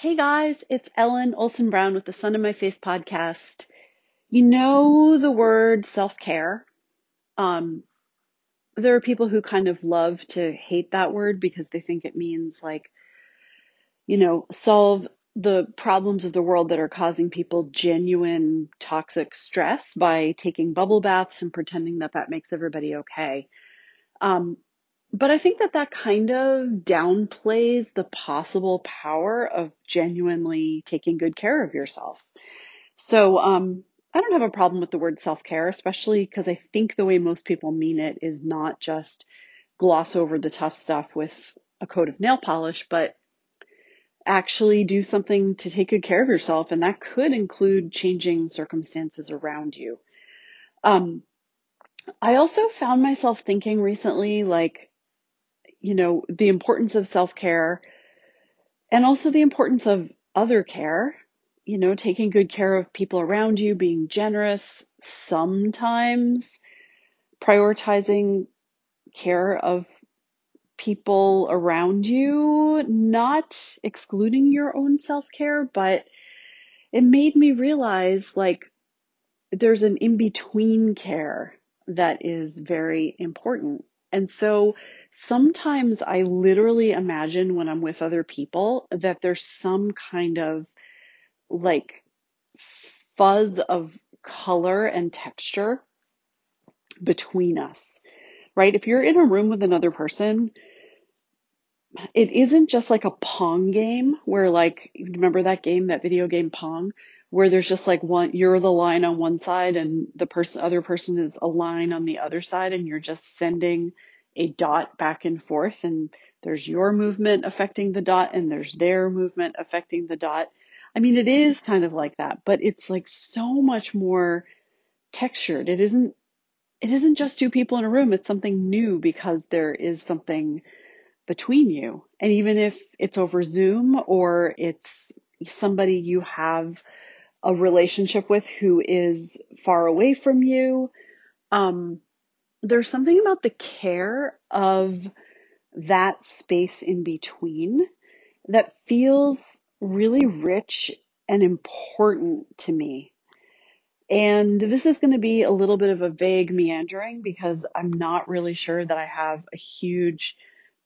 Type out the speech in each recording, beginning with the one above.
Hey guys, it's Ellen Olson Brown with the Sun in My Face podcast. You know the word self care. Um, there are people who kind of love to hate that word because they think it means like, you know, solve the problems of the world that are causing people genuine toxic stress by taking bubble baths and pretending that that makes everybody okay. Um, but I think that that kind of downplays the possible power of genuinely taking good care of yourself. So, um, I don't have a problem with the word self care, especially because I think the way most people mean it is not just gloss over the tough stuff with a coat of nail polish, but actually do something to take good care of yourself. And that could include changing circumstances around you. Um, I also found myself thinking recently, like, you know, the importance of self care and also the importance of other care, you know, taking good care of people around you, being generous, sometimes prioritizing care of people around you, not excluding your own self care, but it made me realize like there's an in between care that is very important. And so sometimes I literally imagine when I'm with other people that there's some kind of like fuzz of color and texture between us, right? If you're in a room with another person, it isn't just like a Pong game where like, remember that game, that video game Pong, where there's just like one, you're the line on one side and the person, other person is a line on the other side and you're just sending a dot back and forth and there's your movement affecting the dot and there's their movement affecting the dot. I mean, it is kind of like that, but it's like so much more textured. It isn't, it isn't just two people in a room. It's something new because there is something between you. And even if it's over Zoom or it's somebody you have a relationship with who is far away from you, um, there's something about the care of that space in between that feels really rich and important to me. And this is going to be a little bit of a vague meandering because I'm not really sure that I have a huge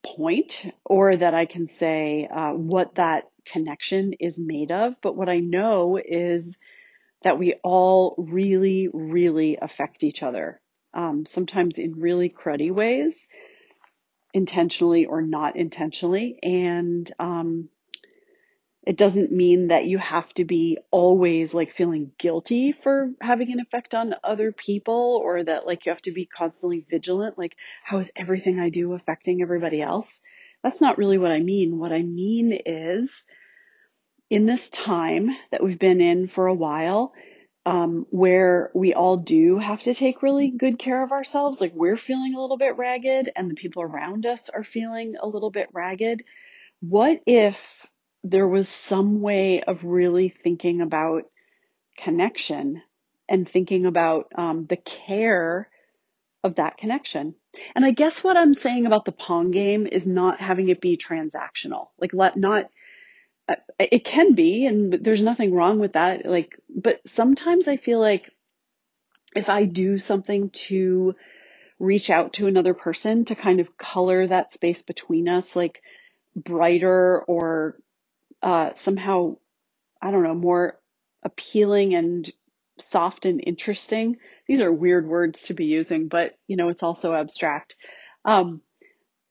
point or that I can say uh, what that connection is made of. But what I know is that we all really, really affect each other, um, sometimes in really cruddy ways, intentionally or not intentionally. And um, it doesn't mean that you have to be always like feeling guilty for having an effect on other people or that like you have to be constantly vigilant. Like, how is everything I do affecting everybody else? That's not really what I mean. What I mean is in this time that we've been in for a while, um, where we all do have to take really good care of ourselves, like we're feeling a little bit ragged and the people around us are feeling a little bit ragged. What if there was some way of really thinking about connection and thinking about um, the care of that connection. And I guess what I'm saying about the Pong game is not having it be transactional. Like, let not, it can be, and there's nothing wrong with that. Like, but sometimes I feel like if I do something to reach out to another person to kind of color that space between us, like brighter or uh, somehow, I don't know, more appealing and soft and interesting. These are weird words to be using, but you know, it's also abstract. Um,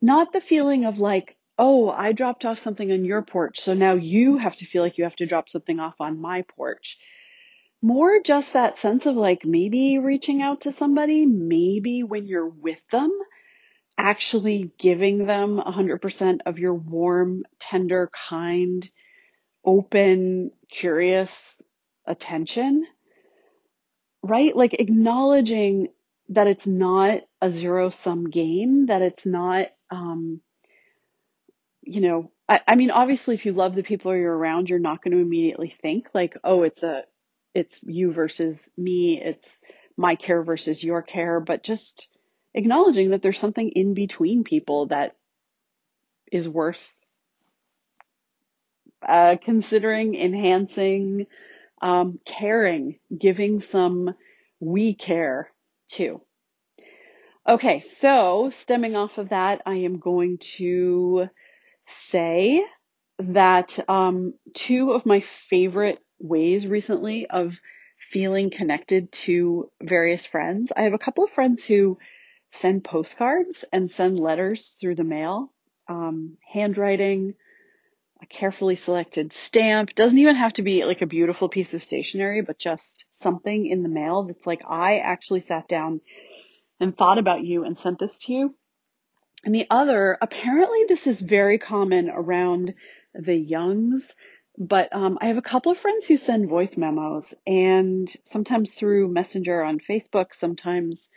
not the feeling of like, oh, I dropped off something on your porch, so now you have to feel like you have to drop something off on my porch. More just that sense of like maybe reaching out to somebody, maybe when you're with them, actually giving them 100% of your warm, tender, kind, open, curious attention, right? Like acknowledging that it's not a zero sum game, that it's not, um, you know, I, I mean, obviously, if you love the people you're around, you're not going to immediately think like, oh, it's a, it's you versus me, it's my care versus your care, but just acknowledging that there's something in between people that is worth uh, considering enhancing um, caring, giving some we care too. Okay, so stemming off of that, I am going to say that um, two of my favorite ways recently of feeling connected to various friends. I have a couple of friends who send postcards and send letters through the mail, um, handwriting, a carefully selected stamp. Doesn't even have to be like a beautiful piece of stationery, but just something in the mail that's like, I actually sat down and thought about you and sent this to you. And the other, apparently this is very common around the youngs, but um, I have a couple of friends who send voice memos and sometimes through Messenger on Facebook, sometimes,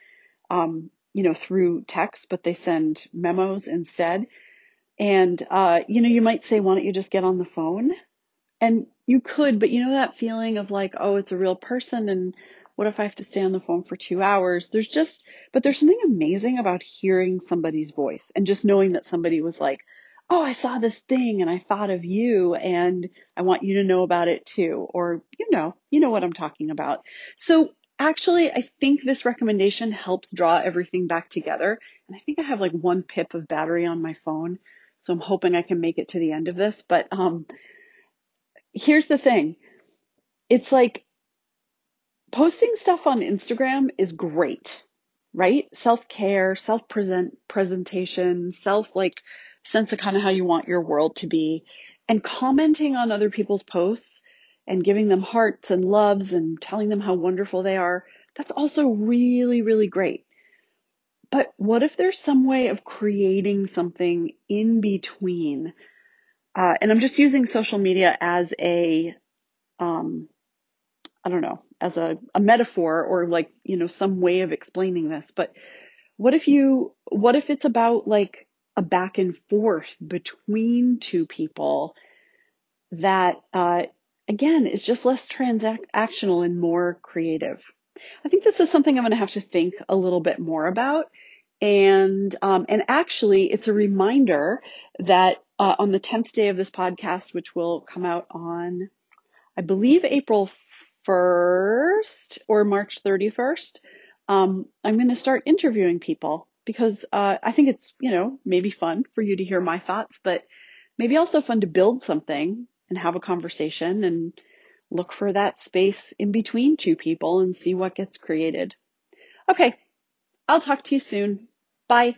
um, you know, through text, but they send memos instead. And, uh, you know, you might say, why don't you just get on the phone? And you could, but you know that feeling of like, oh, it's a real person and what if I have to stay on the phone for two hours? There's just, but there's something amazing about hearing somebody's voice and just knowing that somebody was like, oh, I saw this thing and I thought of you and I want you to know about it too. Or, you know, you know what I'm talking about. So actually, I think this recommendation helps draw everything back together. And I think I have like one pip of battery on my phone. So I'm hoping I can make it to the end of this. But um, here's the thing. It's like posting stuff on Instagram is great, right? Self care, self present presentation, self like sense of kind of how you want your world to be, and commenting on other people's posts and giving them hearts and loves and telling them how wonderful they are. That's also really, really great. But what if there's some way of creating something in between? Uh, and I'm just using social media as a um, I don't know, as a, a metaphor or like, you know, some way of explaining this. But what if you, what if it's about like a back and forth between two people that, uh, again, is just less transactional and more creative? I think this is something I'm going to have to think a little bit more about. And, um, and actually it's a reminder that, uh, on the 10th day of this podcast, which will come out on, I believe April 1st or March 31st, um, I'm going to start interviewing people because uh, I think it's, you know, maybe fun for you to hear my thoughts, but maybe also fun to build something and have a conversation and look for that space in between two people and see what gets created. Okay, I'll talk to you soon. Bye.